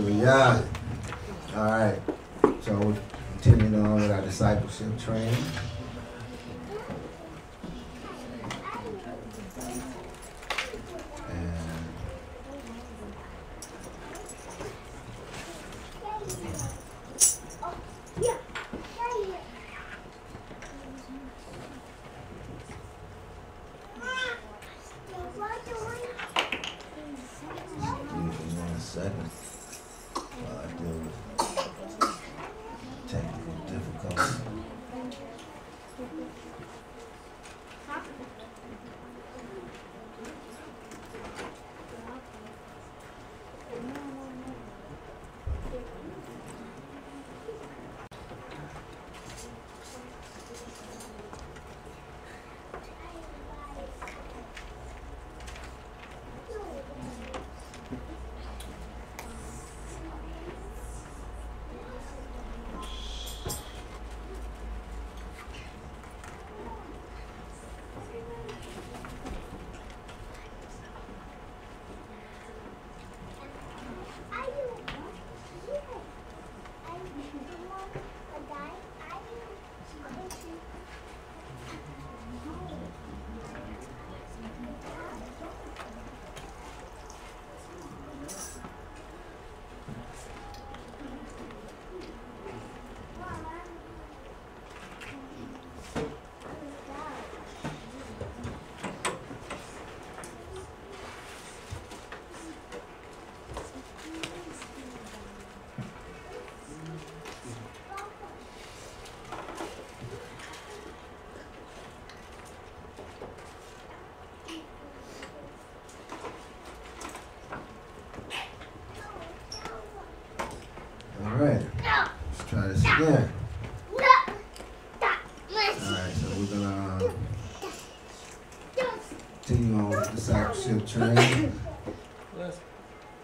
Hallelujah. All right. So continuing on with our discipleship training.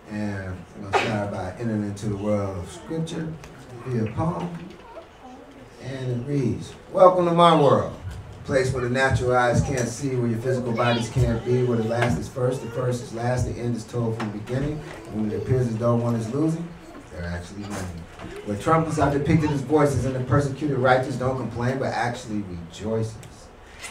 And we're gonna start by entering into the world of scripture via poem. And it reads, Welcome to my world. a Place where the natural eyes can't see, where your physical bodies can't be, where the last is first, the first is last, the end is told from the beginning, and when it appears as though one is losing, they're actually winning. Where trumpets are depicted as voices, and the persecuted righteous don't complain, but actually rejoices.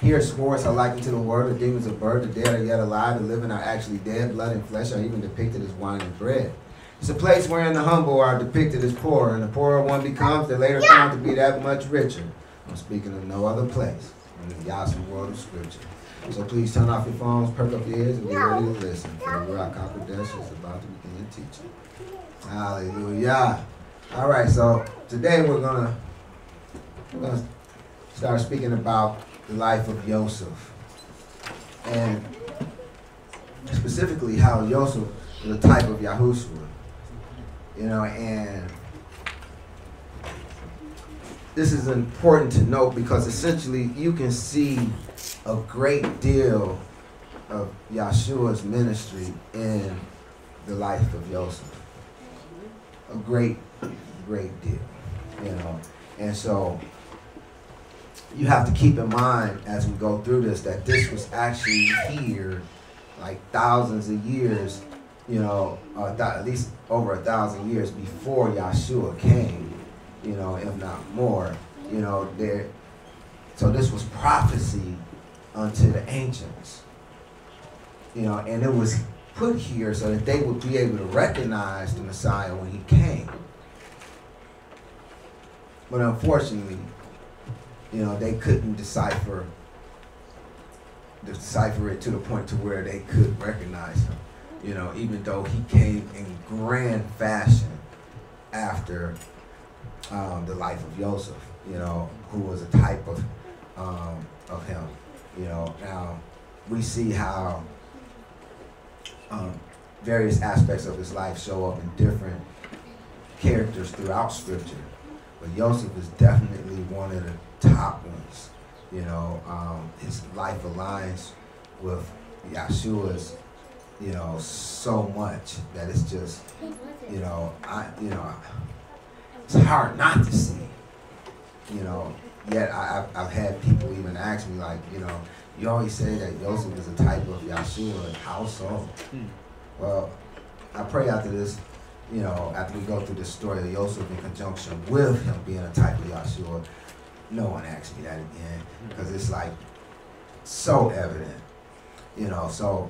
Here swords are likened to the word, the demons of bird, the dead are yet alive, the living are actually dead, blood and flesh are even depicted as wine and bread. It's a place wherein the humble are depicted as poor, and the poorer one becomes, the later found to be that much richer. I'm speaking of no other place in the awesome world of Scripture. So please turn off your phones, perk up your ears, and get ready to listen. For the Ruach Hakodesh is about to begin teaching. Hallelujah. All right, so today we're gonna we're gonna start speaking about the life of Joseph, and specifically how Joseph was a type of Yahushua. You know, and this is important to note because essentially you can see a great deal of Yahshua's ministry in the life of Joseph. A great, great deal. You know. And so you have to keep in mind as we go through this that this was actually here like thousands of years, you know, uh, th- at least over a thousand years before Yahshua came, you know, if not more. You know, there. So this was prophecy unto the ancients. You know, and it was put here so that they would be able to recognize the Messiah when he came. But unfortunately, you know, they couldn't decipher decipher it to the point to where they could recognize him. You know, even though he came in grand fashion after um, the life of Joseph, you know, who was a type of um, of him. You know, now we see how um, various aspects of his life show up in different characters throughout Scripture, but Joseph is definitely one of the top ones. You know, um, his life aligns with Yahshua's, you know, so much that it's just, you know, I, you know, it's hard not to see. You know, yet I, I've, I've had people even ask me like, you know, you always say that Joseph is a type of Yahshua. How so? Well, I pray after this you know, after we go through the story of Yosef in conjunction with him being a type of Yahshua, no one asked me that again mm-hmm. because it's like so evident, you know. So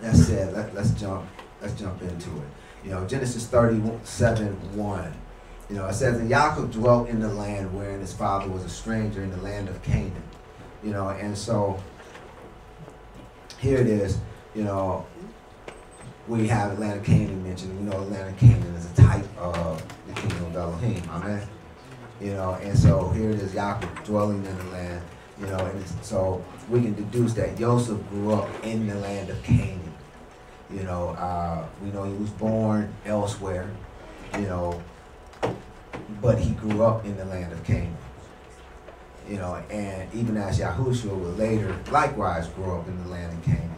that said, let, let's jump let's jump into it. You know, Genesis 37 1. You know, it says, And Yaakov dwelt in the land wherein his father was a stranger in the land of Canaan. You know, and so here it is, you know, we have the land of Canaan mentioned. We know the land of Canaan is a type of the kingdom of Elohim. Amen. You know, and so here it is, Yaakov dwelling in the land. You know, and so we can deduce that Joseph grew up in the land of Canaan. You know, uh, we know he was born elsewhere. You know, but he grew up in the land of Canaan. You know, and even as Yahushua would later likewise grow up in the land of Canaan.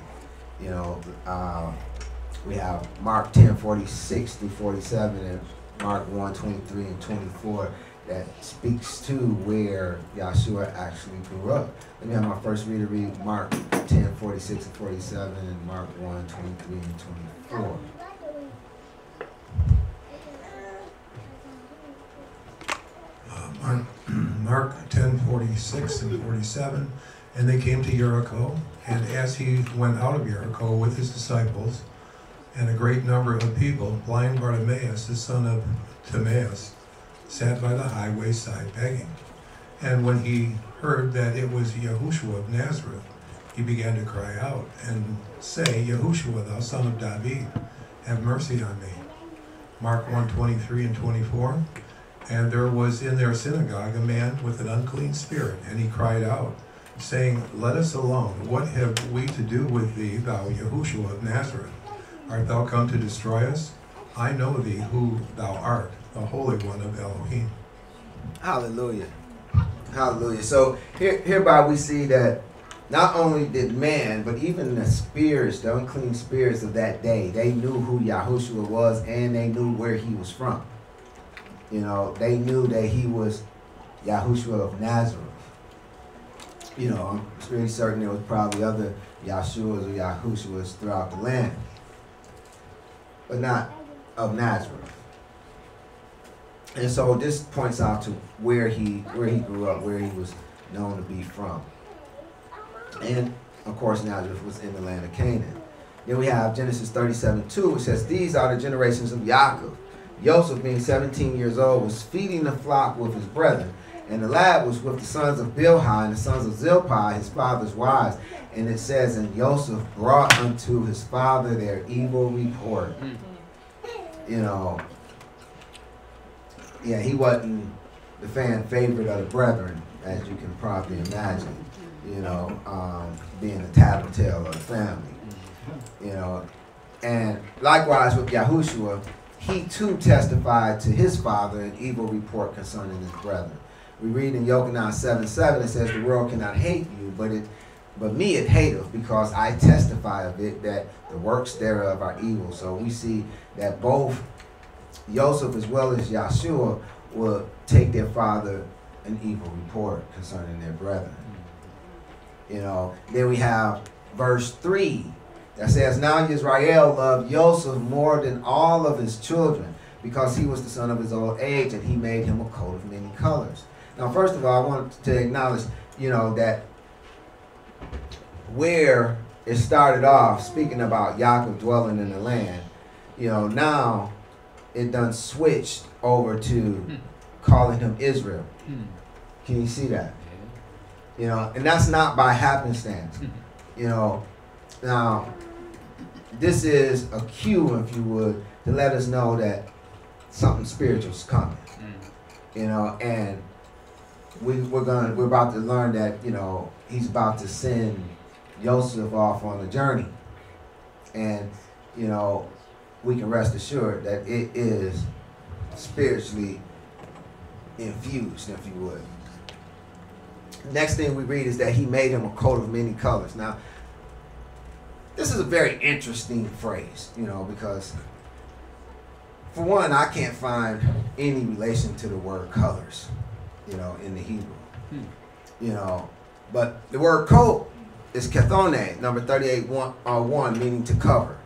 You know, uh, we have Mark 10, 46 through 47 and Mark 1, 23 and 24 that speaks to where Yahshua actually grew up. Let me have my first reader read Mark 10, 46 and 47 and Mark 1, 23 and 24. Uh, Mark, Mark 10, 46 and 47. And they came to Jericho, and as he went out of Jericho with his disciples and a great number of people, blind Bartimaeus, the son of Timaeus, sat by the highway side begging. And when he heard that it was Yahushua of Nazareth, he began to cry out and say, Yahushua, thou son of David, have mercy on me. Mark 1, 23 and 24. And there was in their synagogue a man with an unclean spirit, and he cried out, saying, Let us alone. What have we to do with thee, thou Yahushua of Nazareth? Art thou come to destroy us? I know thee who thou art, the Holy One of Elohim. Hallelujah. Hallelujah. So here, hereby we see that not only did man, but even the spirits, the unclean spirits of that day, they knew who Yahushua was and they knew where he was from. You know, they knew that he was Yahushua of Nazareth. You know, I'm pretty certain there was probably other Yahshuas or Yahushuas throughout the land, but not of Nazareth. And so this points out to where he where he grew up, where he was known to be from. And of course Nazareth was in the land of Canaan. Then we have Genesis 37, 2, which says, These are the generations of Yaakov. Joseph, being 17 years old, was feeding the flock with his brethren. And the lad was with the sons of Bilhah and the sons of Zilpah, his father's wives. And it says, And Joseph brought unto his father their evil report. Hmm. You know, yeah, he wasn't the fan favorite of the brethren, as you can probably imagine. You know, um, being the tattletale of the family. You know, and likewise with Yahushua, he too testified to his father an evil report concerning his brethren. We read in Yochanan 7 7, it says, The world cannot hate you, but it but me it hateth, because I testify of it that the works thereof are evil. So we see that both Joseph as well as Yahshua will take their father an evil report concerning their brethren. You know, then we have verse 3 that says, Now Israel loved Joseph more than all of his children because he was the son of his old age and he made him a coat of many colors. Now, first of all, I want to acknowledge, you know, that where it started off, speaking about Yaakov dwelling in the land, you know, now it done switched over to hmm. calling him Israel. Hmm. Can you see that? You know, and that's not by happenstance. Hmm. You know, now this is a cue, if you would, to let us know that something spiritual is coming. You know, and we we're gonna we're about to learn that you know he's about to send Joseph off on a journey, and you know we can rest assured that it is spiritually infused, if you would. Next thing we read is that he made him a coat of many colors. Now, this is a very interesting phrase, you know, because for one, I can't find any relation to the word colors, you know, in the Hebrew. Hmm. You know, but the word coat is kathone, number 38, one, uh, one meaning to cover.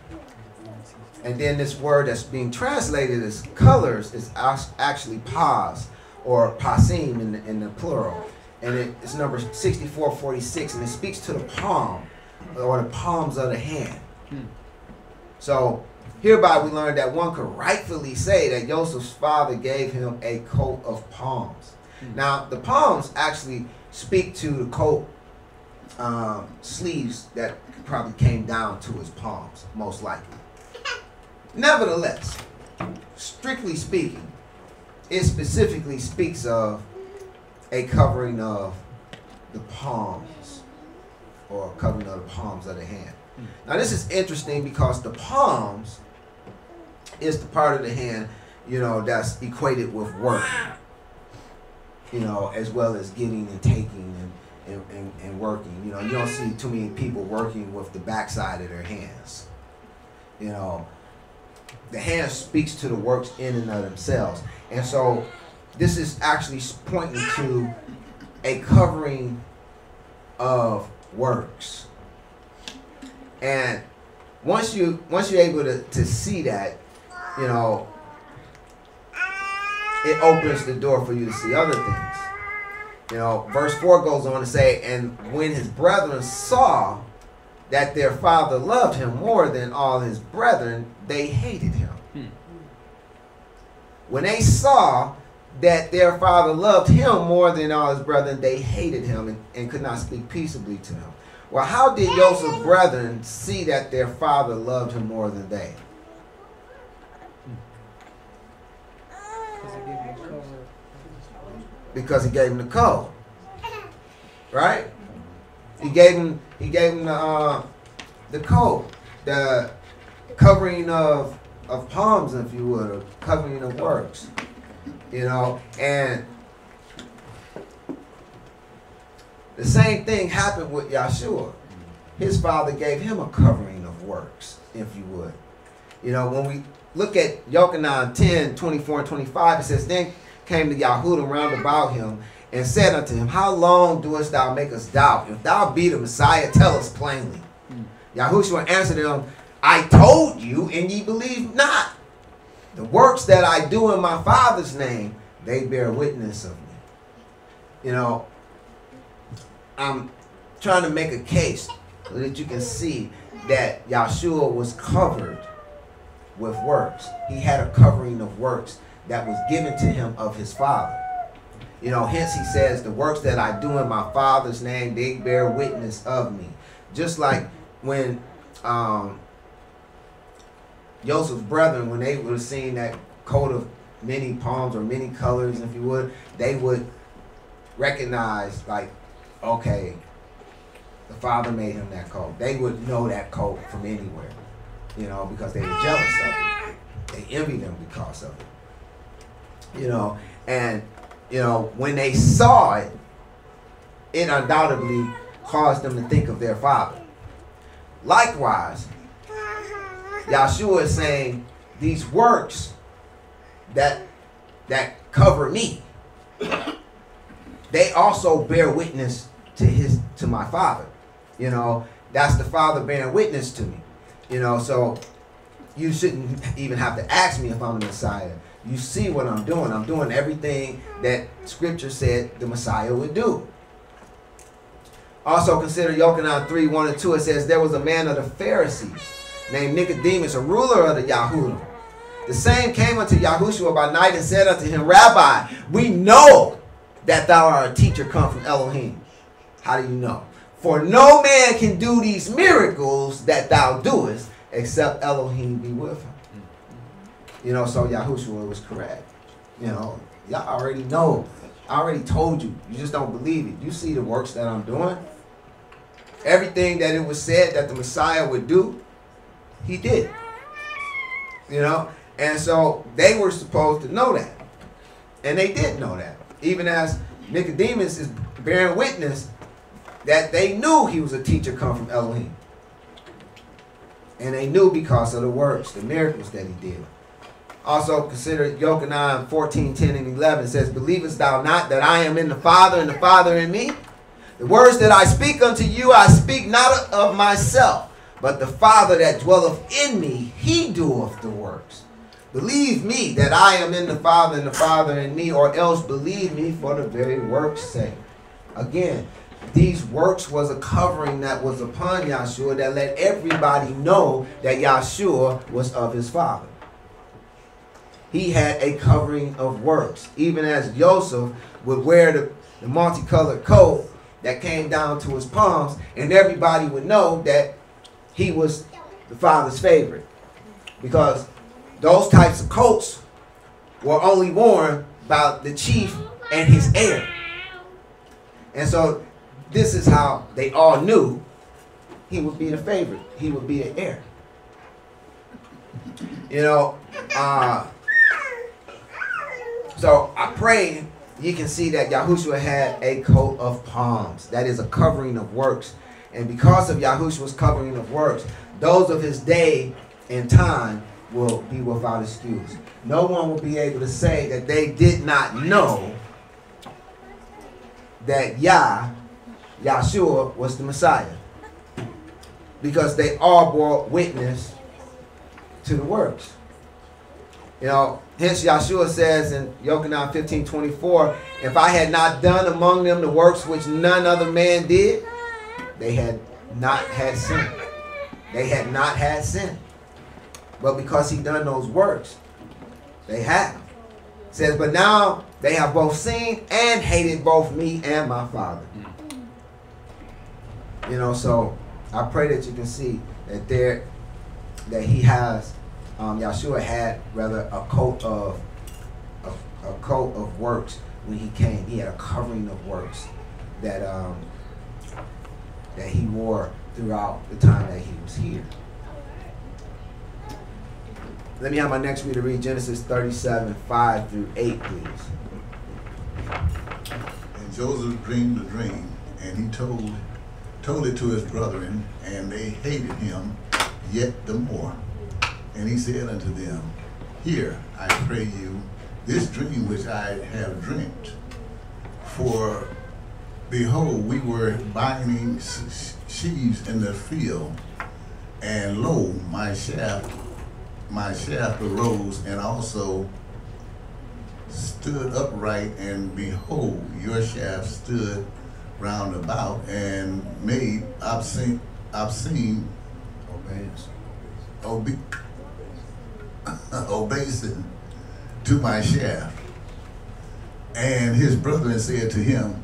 And then this word that's being translated as colors is actually pas or pasim in the, in the plural. And it, it's number 6446 and it speaks to the palm or the palms of the hand. Hmm. So hereby we learn that one could rightfully say that Joseph's father gave him a coat of palms. Hmm. Now the palms actually speak to the coat um, sleeves that probably came down to his palms, most likely. Nevertheless, strictly speaking, it specifically speaks of a covering of the palms or covering of the palms of the hand. Hmm. Now, this is interesting because the palms is the part of the hand, you know, that's equated with work, you know, as well as giving and taking and and, and, and, working. You know, you don't see too many people working with the backside of their hands. You know, the hand speaks to the works in and of themselves. And so this is actually pointing to a covering of works. And once you once you're able to, to see that, you know, it opens the door for you to see other things. You know, verse 4 goes on to say, And when his brethren saw that their father loved him more than all his brethren, they hated him. Hmm. When they saw that their father loved him more than all his brethren, they hated him and, and could not speak peaceably to him. Well, how did Joseph's brethren see that their father loved him more than they? because he gave him the code. Right? He gave him he gave him the uh, the code, the covering of of palms, if you would, or covering of works. You know, and the same thing happened with Yahshua. His father gave him a covering of works, if you would. You know, when we look at Yochanan 10, 24 and 25, it says, Then came to Yahudim round about him and said unto him, How long doest thou make us doubt? If thou be the Messiah, tell us plainly. Hmm. Yahushua answered him, I told you, and ye believe not. The works that I do in my Father's name, they bear witness of me. You know, I'm trying to make a case so that you can see that Yahshua was covered with works. He had a covering of works that was given to him of his father. You know, hence he says, the works that I do in my father's name, they bear witness of me. Just like when um, Joseph's brethren, when they would have seen that coat of many palms or many colors, if you would, they would recognize, like, okay, the father made him that coat. They would know that coat from anywhere, you know, because they were jealous of it. They envied him because of it you know, and you know when they saw it, it undoubtedly caused them to think of their father. Likewise, Yahshua is saying these works that that cover me, they also bear witness to his to my father. You know, that's the father bearing witness to me. You know, so you shouldn't even have to ask me if I'm the Messiah you see what I'm doing. I'm doing everything that Scripture said the Messiah would do. Also consider Yochanan 3, 1 and 2. It says, There was a man of the Pharisees named Nicodemus, a ruler of the Yahudim. The same came unto Yahushua by night and said unto him, Rabbi, we know that thou art a teacher come from Elohim. How do you know? For no man can do these miracles that thou doest except Elohim be with him. You know, so Yahushua was correct. You know, y'all already know. I already told you. You just don't believe it. You see the works that I'm doing. Everything that it was said that the Messiah would do, he did. You know? And so they were supposed to know that. And they did know that. Even as Nicodemus is bearing witness that they knew he was a teacher come from Elohim. And they knew because of the works, the miracles that he did. Also consider Yochanan 14, 10, and 11 says, Believest thou not that I am in the Father and the Father in me? The words that I speak unto you, I speak not of myself, But the Father that dwelleth in me, he doeth the works. Believe me that I am in the Father and the Father in me, or else believe me for the very work's sake. Again, these works was a covering that was upon Yahshua that let everybody know that Yahshua was of his Father. He had a covering of works, even as Joseph would wear the, the multicolored coat that came down to his palms, and everybody would know that he was the father's favorite. Because those types of coats were only worn by the chief and his heir. And so this is how they all knew he would be the favorite. He would be the heir. You know, uh, so I pray you can see that Yahushua had a coat of palms. That is a covering of works. And because of Yahushua's covering of works, those of his day and time will be without excuse. No one will be able to say that they did not know that Yah, Yahshua, was the Messiah. Because they all bore witness to the works. You know, hence Yahshua says in Yochanan 15 24, if I had not done among them the works which none other man did, they had not had sin. They had not had sin. But because he done those works, they have. It says, but now they have both seen and hated both me and my Father. You know, so I pray that you can see that there that he has um, Yahshua had rather a coat of a, a, coat of works when he came. He had a covering of works that um, that he wore throughout the time that he was here. Let me have my next reader read Genesis 37, 5 through 8, please. And Joseph dreamed a dream, and he told told it to his brethren, and they hated him yet the more. And he said unto them, Hear, I pray you, this dream which I have dreamt. For behold, we were binding sheaves in the field, and lo, my shaft, my shaft arose, and also stood upright, and behold, your shaft stood round about, and made obscene, obscene, obeys, obe, obeisance to my shaft. And his brethren said to him,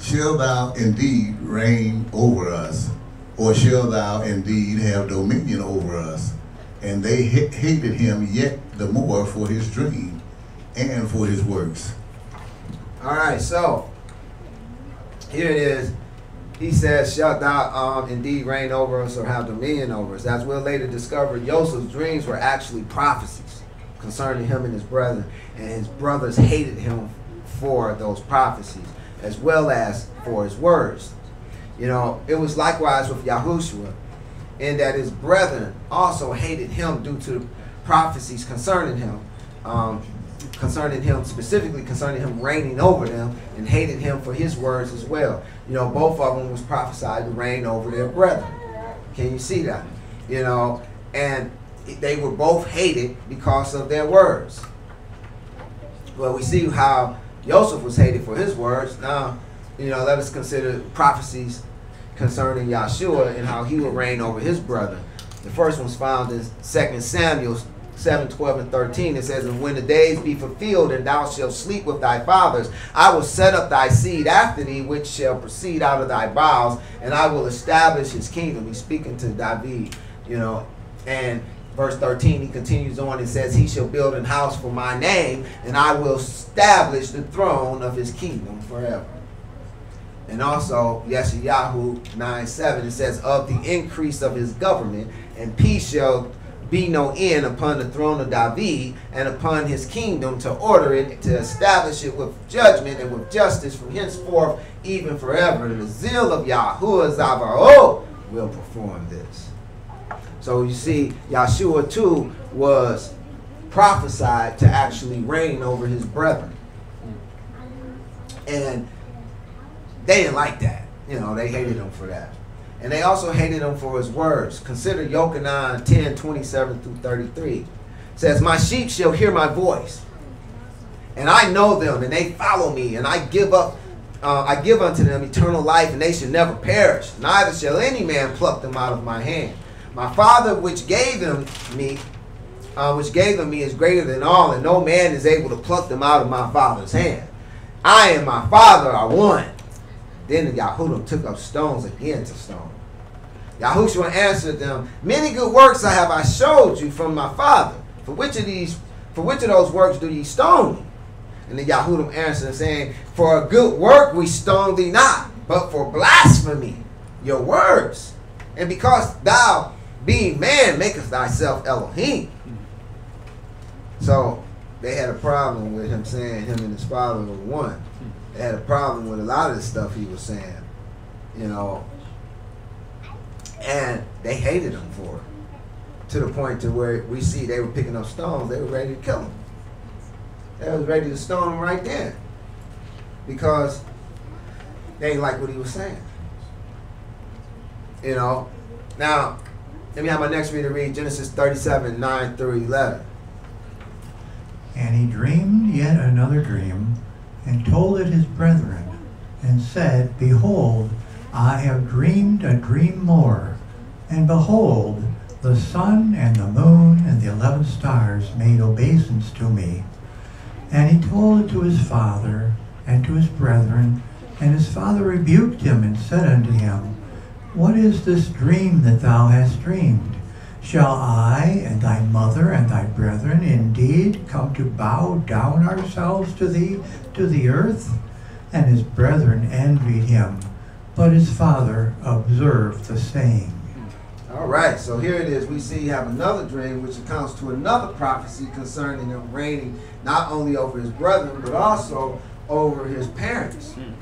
Shall thou indeed reign over us, or shall thou indeed have dominion over us? And they hated him yet the more for his dream and for his works. All right, so here it is. He says, Shalt thou um, indeed reign over us or have dominion over us? As we'll later discover, Joseph's dreams were actually prophecies concerning him and his brethren, and his brothers hated him for those prophecies, as well as for his words. You know, it was likewise with Yahushua, in that his brethren also hated him due to prophecies concerning him. Um, concerning him, specifically concerning him reigning over them, and hated him for his words as well. You know, both of them was prophesied to reign over their brethren. Can you see that? You know, and they were both hated because of their words. Well, we see how Joseph was hated for his words. Now, you know, let us consider prophecies concerning Yahshua and how he would reign over his brother. The first one's found in 2 Samuel 7, 12, and 13, it says, And when the days be fulfilled, and thou shalt sleep with thy fathers, I will set up thy seed after thee, which shall proceed out of thy bowels, and I will establish his kingdom. He's speaking to David, you know. And verse 13, he continues on and says, He shall build an house for my name, and I will establish the throne of his kingdom forever. And also, Yeshayahu 9 7, it says, Of the increase of his government, and peace shall be no end upon the throne of David and upon his kingdom to order it, to establish it with judgment and with justice from henceforth, even forever. The zeal of Yahuwah Zavaro will perform this. So you see, Yahshua too was prophesied to actually reign over his brethren. And they didn't like that. You know, they hated him for that. And they also hated him for his words. Consider Yochanan 10, 27 through 33. It says, My sheep shall hear my voice, and I know them, and they follow me, and I give up, uh, I give unto them eternal life, and they shall never perish. Neither shall any man pluck them out of my hand. My Father, which gave them me, uh, which gave them me, is greater than all, and no man is able to pluck them out of my Father's hand. I and my Father are one. Then the Yahudim took up stones again to stone. Yahushua answered them, Many good works I have I showed you from my Father. For which of these, for which of those works do ye stone me? And the Yahudim answered, saying, For a good work we stone thee not, but for blasphemy, your words. And because thou, being man, makest thyself Elohim. So they had a problem with him saying him and his father were one. Had a problem with a lot of the stuff he was saying, you know. And they hated him for it. To the point to where we see they were picking up stones, they were ready to kill him. They was ready to stone him right then. Because they didn't like what he was saying. You know. Now, let me have my next reader read Genesis 37, 9 through 11. And he dreamed yet another dream, and told it his brethren, and said, Behold, I have dreamed a dream more. And behold, the sun and the moon and the eleven stars made obeisance to me. And he told it to his father and to his brethren, and his father rebuked him and said unto him, What is this dream that thou hast dreamed? Shall I and thy mother and thy brethren indeed come to bow down ourselves to thee to the earth? And his brethren envied him, but his father observed the saying. All right, so here it is. We see you have another dream which accounts to another prophecy concerning him reigning not only over his brethren, but also over his parents. Hmm.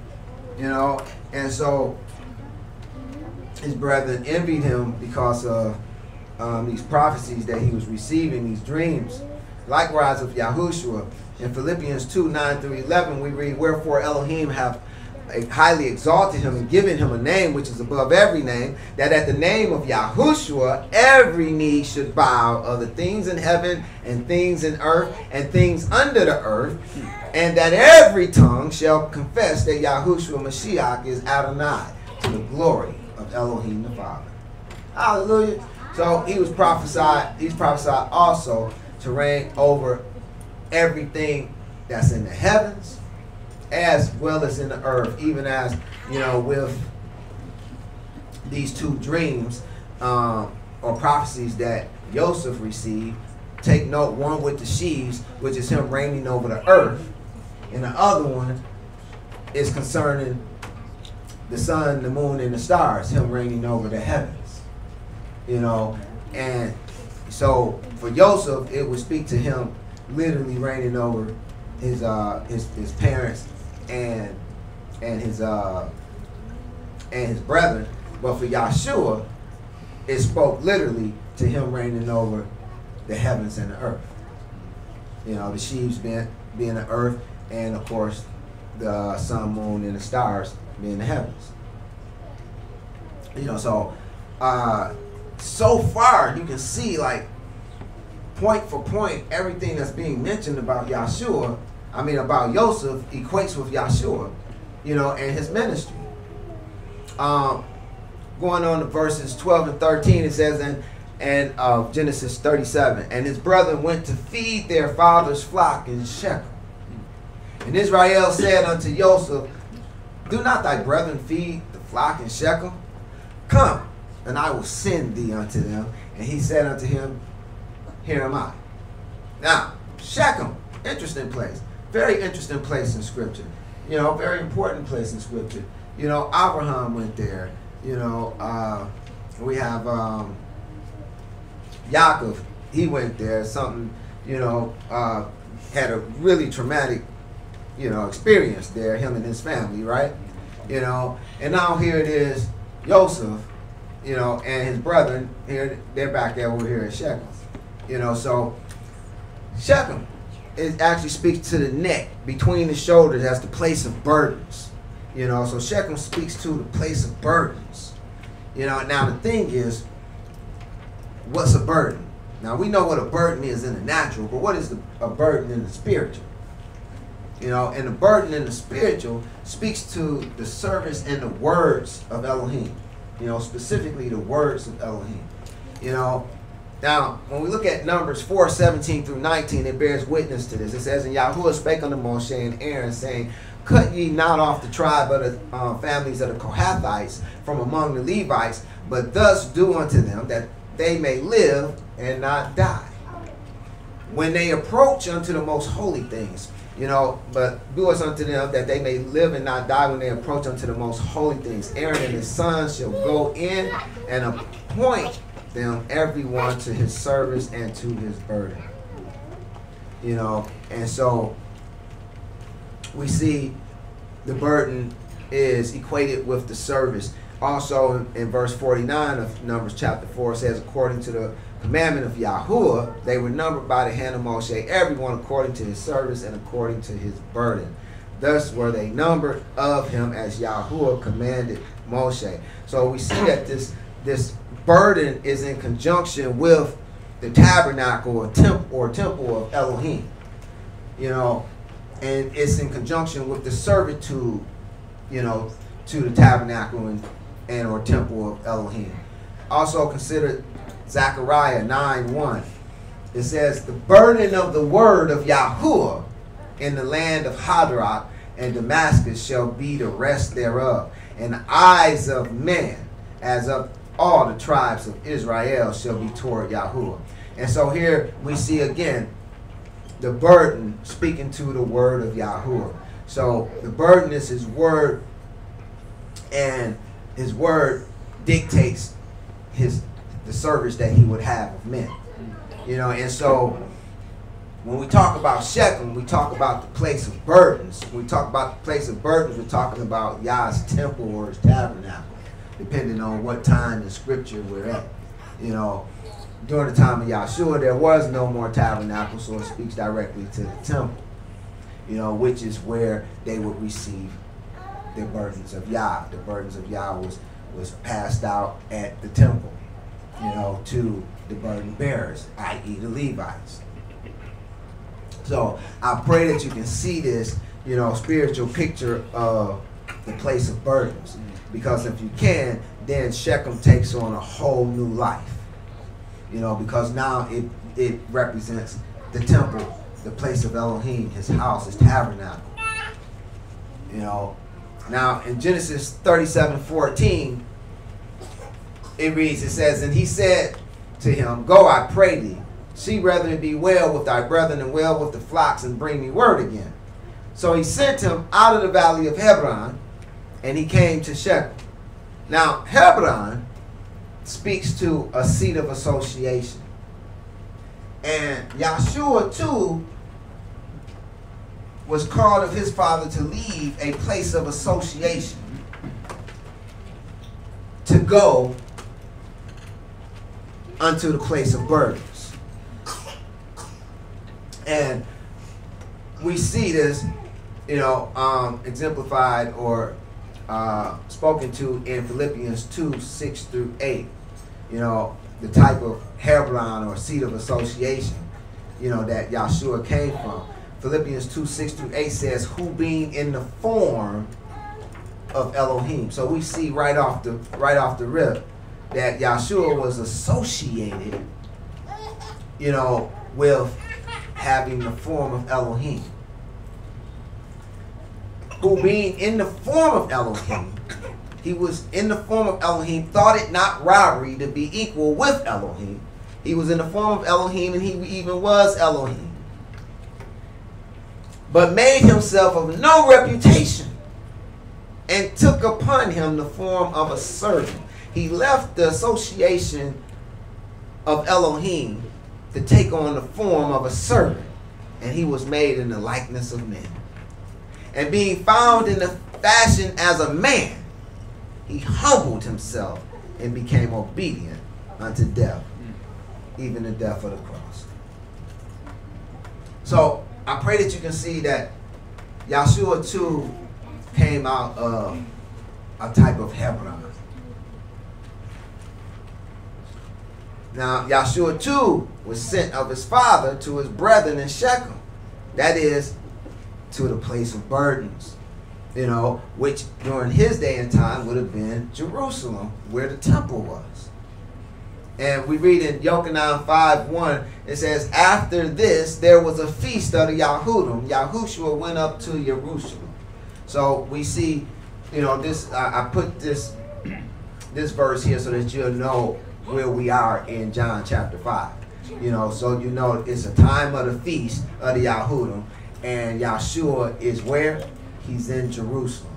You know, and so his brethren envied him because of um, these prophecies that he was receiving, these dreams. Likewise of Yahushua. In Philippians 2 9 through 11, we read, Wherefore Elohim have highly exalted him and given him a name which is above every name, that at the name of Yahushua every knee should bow of the things in heaven and things in earth and things under the earth, and that every tongue shall confess that Yahushua Mashiach is Adonai to the glory of Elohim the Father. Hallelujah. So he was prophesied, he's prophesied also to reign over everything that's in the heavens as well as in the earth, even as, you know, with these two dreams um, or prophecies that Joseph received. Take note, one with the sheaves, which is him reigning over the earth, and the other one is concerning the sun, the moon, and the stars, him reigning over the heavens. You know, and so for Joseph, it would speak to him literally reigning over his uh his his parents and and his uh and his brethren. But for Yahshua, it spoke literally to him reigning over the heavens and the earth. You know, the sheaves being being the earth, and of course the sun, moon, and the stars being the heavens. You know, so uh so far you can see like point for point everything that's being mentioned about Yahshua, I mean about Joseph equates with Yahshua, you know, and his ministry. Um, going on to verses 12 and 13, it says, and and uh, Genesis 37, and his brethren went to feed their father's flock in Shechem. And Israel said unto Joseph, Do not thy brethren feed the flock in Shechem? Come, and I will send thee unto them. And he said unto him, Here am I. Now, Shechem, interesting place. Very interesting place in Scripture. You know, very important place in Scripture. You know, Abraham went there. You know, uh, we have um, Yaakov. He went there. Something, you know, uh, had a really traumatic, you know, experience there. Him and his family, right? You know, and now here it is, Joseph you know, and his brethren here, they're back there over here at Shechem. You know, so Shechem it actually speaks to the neck between the shoulders as the place of burdens. You know, so Shechem speaks to the place of burdens. You know, now the thing is, what's a burden? Now we know what a burden is in the natural, but what is the, a burden in the spiritual? You know, and the burden in the spiritual speaks to the service and the words of Elohim. You know, specifically the words of Elohim. You know, now when we look at Numbers 4, 17 through 19, it bears witness to this. It says, And Yahuwah spake unto Moshe and Aaron, saying, Cut ye not off the tribe of the uh, families of the Kohathites from among the Levites, but thus do unto them that they may live and not die. When they approach unto the most holy things, you know, but do us unto them that they may live and not die when they approach unto the most holy things. Aaron and his sons shall go in and appoint them everyone to his service and to his burden. You know, and so we see the burden is equated with the service. Also in, in verse 49 of Numbers chapter 4 says, according to the commandment of Yahuwah, they were numbered by the hand of Moshe, everyone according to his service and according to his burden. Thus were they numbered of him as Yahuwah commanded Moshe. So we see that this this burden is in conjunction with the tabernacle or temple or temple of Elohim. You know, and it's in conjunction with the servitude, you know, to the tabernacle and, and or temple of Elohim. Also consider Zechariah 9 1. It says, The burden of the word of Yahuwah in the land of Hadrach and Damascus shall be the rest thereof, and the eyes of men as of all the tribes of Israel shall be toward Yahuwah. And so here we see again the burden speaking to the word of Yahuwah. So the burden is his word, and his word dictates his the service that he would have of men. You know, and so when we talk about Shechem, we talk about the place of burdens. When we talk about the place of burdens, we're talking about Yah's temple or his tabernacle, depending on what time in scripture we're at. You know, during the time of Yahshua, there was no more tabernacle, so it speaks directly to the temple, you know, which is where they would receive the burdens of Yah. The burdens of Yah was, was passed out at the temple, you know, to the burden bearers, i.e., the Levites. So I pray that you can see this, you know, spiritual picture of the place of burdens. Because if you can, then Shechem takes on a whole new life. You know, because now it it represents the temple, the place of Elohim, his house, his tabernacle. You know. Now in Genesis 37, 14, it reads, it says, And he said to him, Go, I pray thee, see brethren be well with thy brethren and well with the flocks, and bring me word again. So he sent him out of the valley of Hebron, and he came to Shechem. Now, Hebron speaks to a seat of association. And Yahshua, too, was called of his father to leave a place of association to go unto the place of burdens. And we see this, you know, um, exemplified or uh, spoken to in Philippians 2 6 through 8. You know, the type of Hebron or seat of association, you know, that Yahshua came from. Philippians 2 6 through 8 says, Who being in the form of Elohim. So we see right off the right off the rip that Yahshua was associated, you know, with having the form of Elohim who being in the form of Elohim, he was in the form of Elohim, thought it not robbery to be equal with Elohim. He was in the form of Elohim and he even was Elohim. But made himself of no reputation and took upon him the form of a servant. He left the association of Elohim to take on the form of a servant. And he was made in the likeness of men and being found in the fashion as a man, he humbled himself and became obedient unto death, even the death of the cross. So I pray that you can see that Yahshua too came out of a type of Hebron. Now, Yahshua too was sent of his father to his brethren in Shechem. That is, to the place of burdens, you know, which during his day and time would have been Jerusalem, where the temple was. And we read in Yochanan 5 1, it says, After this, there was a feast of the Yahudim. Yahushua went up to Jerusalem. So we see, you know, this, I, I put this, this verse here so that you'll know where we are in John chapter 5. You know, so you know it's a time of the feast of the Yahudim. And Yahshua is where? He's in Jerusalem.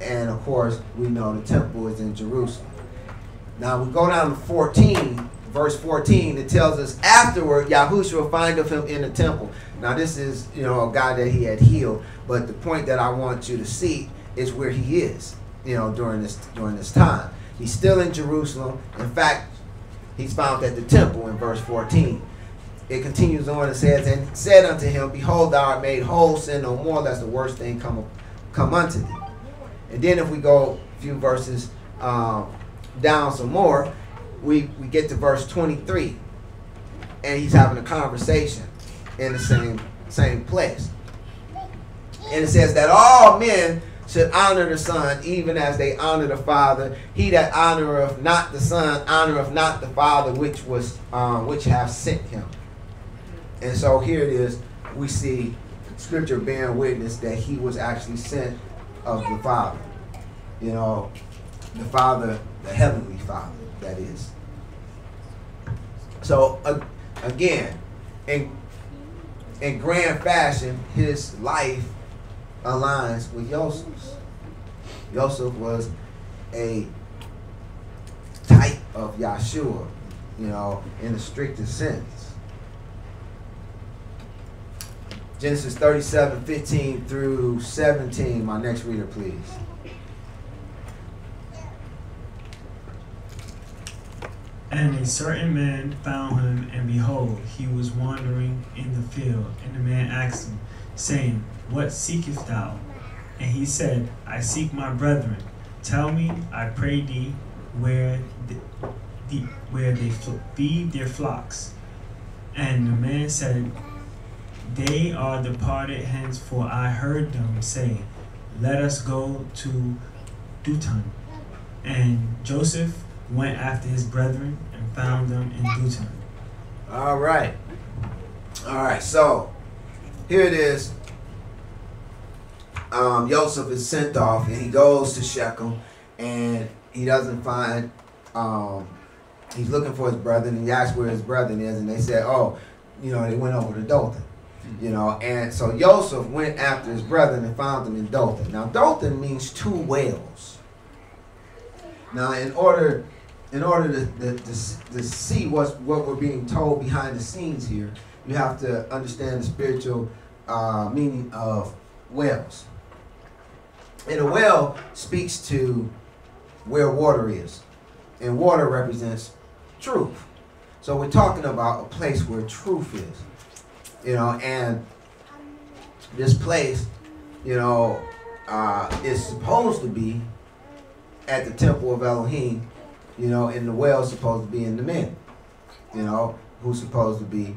And of course, we know the temple is in Jerusalem. Now we go down to 14, verse 14. It tells us afterward, Yahushua of him in the temple. Now this is, you know, a guy that he had healed. But the point that I want you to see is where he is, you know, during this during this time. He's still in Jerusalem. In fact, he's found at the temple in verse 14. It continues on and says, And said unto him, Behold, thou art made whole, sin no more, lest the worst thing come, come unto thee. And then if we go a few verses um, down some more, we, we get to verse 23. And he's having a conversation in the same same place. And it says that all men should honor the Son, even as they honor the Father. He that honoreth not the Son honoreth not the Father, which was um, which have sent him. And so here it is. We see Scripture bearing witness that he was actually sent of the Father. You know, the Father, the heavenly Father, that is. So uh, again, in in grand fashion, his life aligns with Joseph's. Joseph was a type of Yahshua, you know, in the strictest sense. Genesis 37, 15 through 17. My next reader, please. And a certain man found him, and behold, he was wandering in the field. And the man asked him, saying, What seekest thou? And he said, I seek my brethren. Tell me, I pray thee, where the, the where they feed their flocks. And the man said, They are departed hence, for I heard them say, Let us go to Dutan. And Joseph went after his brethren and found them in Dutan. All right. All right. So here it is. Um, Joseph is sent off and he goes to Shechem and he doesn't find, um, he's looking for his brother and he asks where his brother is and they said, oh, you know, they went over to Dothan. You know, and so Joseph went after his brethren and found them in Dothan. Now, Dothan means two whales. Now, in order in order to, to, to, to see what's, what we're being told behind the scenes here, you have to understand the spiritual uh, meaning of wells. And a well speaks to where water is, and water represents truth. So we're talking about a place where truth is, you know, and this place, you know, uh, is supposed to be at the temple of Elohim, you know, and the well's supposed to be in the men, you know, who's supposed to be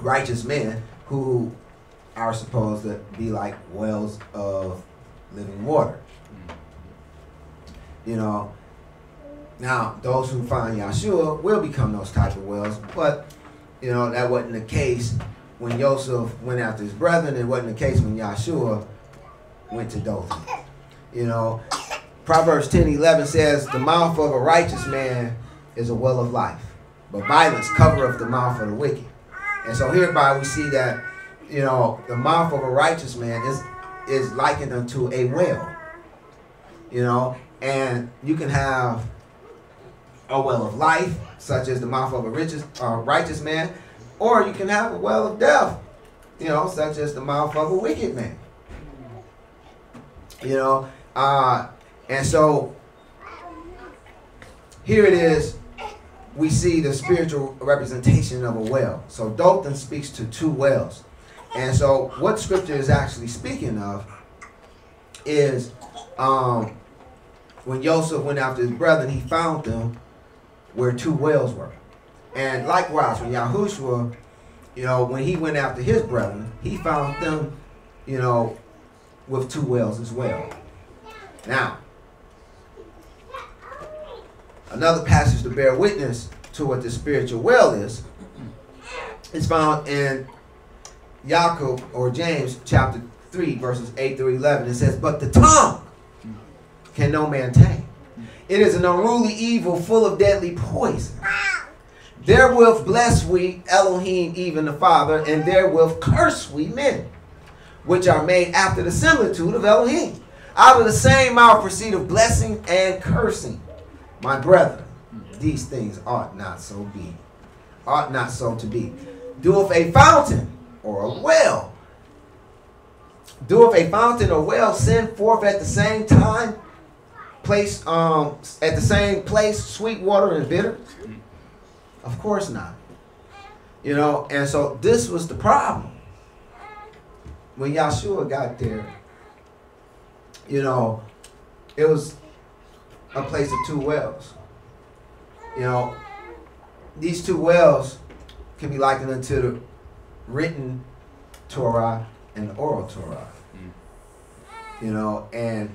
righteous men who are supposed to be like wells of living water. You know, now those who find Yahshua will become those type of wells, but you know that wasn't the case when Joseph went after his brethren. It wasn't the case when Yahshua went to Dothan. You know, Proverbs 10 11 says, The mouth of a righteous man is a well of life, but violence covereth the mouth of the wicked. And so hereby we see that, you know, the mouth of a righteous man is is likened unto a well. You know, and you can have a well of life, such as the mouth of a righteous, uh, righteous man, or you can have a well of death, you know, such as the mouth of a wicked man. You know, uh, and so here it is. We see the spiritual representation of a well. So Dothan speaks to two wells. And so what scripture is actually speaking of is um, when Joseph went after his brethren, he found them where two wells were. And likewise, when Yahushua, you know, when he went after his brethren, he found them, you know, with two wells as well. Now, another passage to bear witness to what the spiritual well is is found in Jacob or James chapter 3, verses 8 through 11. It says, But the tongue can no man tame. It is an unruly evil full of deadly poison. Therewith bless we Elohim, even the Father, and therewith curse we men, which are made after the similitude of Elohim. Out of the same mouth proceed of blessing and cursing. My brethren, these things ought not so be. Ought not so to be. Doeth a fountain or a well. Doeth a fountain or well send forth at the same time, place um at the same place sweet water and bitter? Of course not. You know, and so this was the problem. When Yahshua got there, you know, it was a place of two wells. You know, these two wells can be likened unto the written Torah and oral Torah. Hmm. You know, and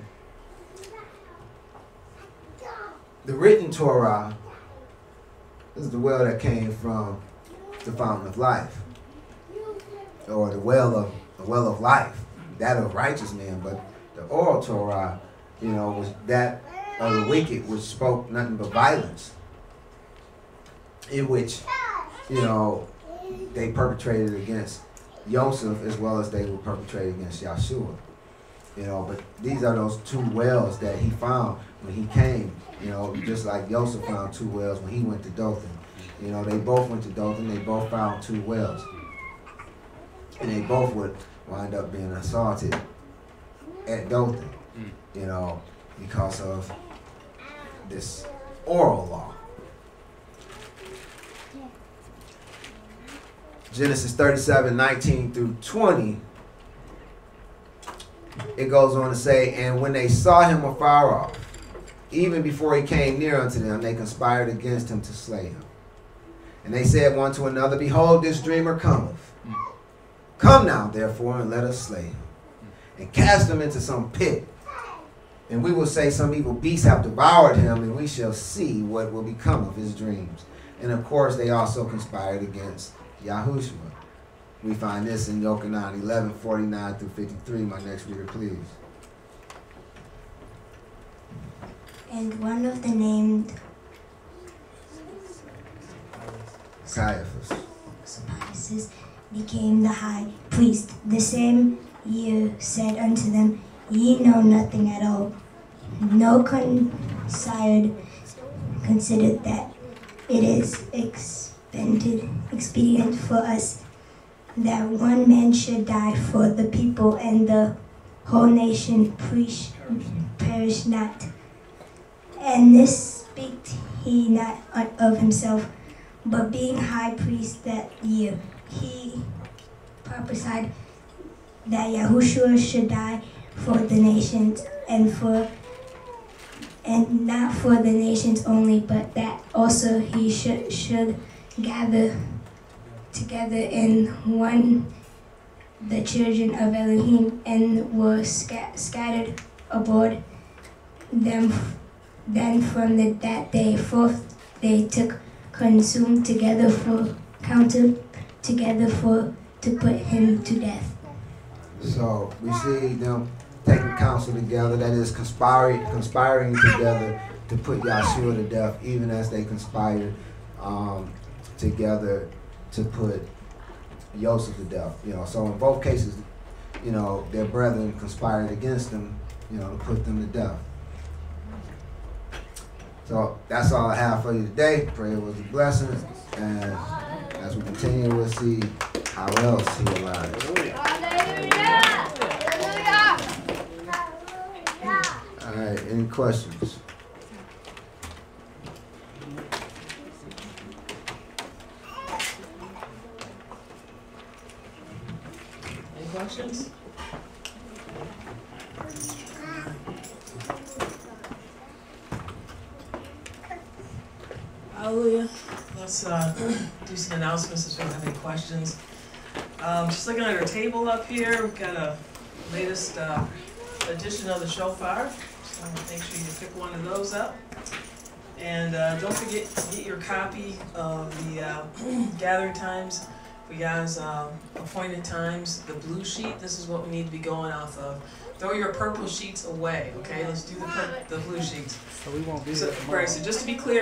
the written Torah is the well that came from the fountain of life, or the well of the well of life, that of righteous men. But the oral Torah, you know, was that of the wicked, which spoke nothing but violence, in which, you know, they perpetrated against Joseph as well as they were perpetrated against Yahshua. You know, but these are those two wells that he found when he came. You know, just like Joseph found two wells when he went to Dothan. You know, they both went to Dothan. They both found two wells, and they both would wind up being assaulted at Dothan. Hmm. You know, because of this oral law. Genesis 37, 19 through 20, it goes on to say, And when they saw him afar off, even before he came near unto them, they conspired against him to slay him. And they said one to another, Behold, this dreamer cometh. Come now, therefore, and let us slay him, and cast him into some pit. And we will say, Some evil beasts have devoured him, and we shall see what will become of his dreams. And of course, they also conspired against Yahushua. We find this in Yochanan 11, 49 through 53. My next reader, please. And one of the named Caiaphas. Became the high priest. The same year said unto them, Ye know nothing at all. No consired considered that it is expended expedient for us that one man should die for the people and the whole nation perish, perish not. And this speaked he not of himself, but being high priest that year, he prophesied that Yahushua should die for the nations and for and not for the nations only, but that also he should should gather together in one the children of Elohim and were sca- scattered abroad them then from the, that day forth they took consumed together for counted together for to put him to death. So we see them taking counsel together, that is conspiring, conspiring together to put Yahshua to death, even as they conspired um, together to put Joseph to death. You know, so in both cases, you know, their brethren conspired against them, you know, to put them to death. So that's all I have for you today. Pray it was a blessing. And as we continue, we'll see how else he aligns. All right, any questions? Any questions? Hallelujah. Let's uh, do some announcements if we don't have any questions. Um, just looking at our table up here, we've got a latest uh, edition of the shofar. So make sure you pick one of those up. And uh, don't forget to get your copy of the uh, gathering times. We guys um, appointed times, the blue sheet. This is what we need to be going off of. Throw your purple sheets away, okay? Let's do the the blue sheets. So we won't be So, right, so just to be clear,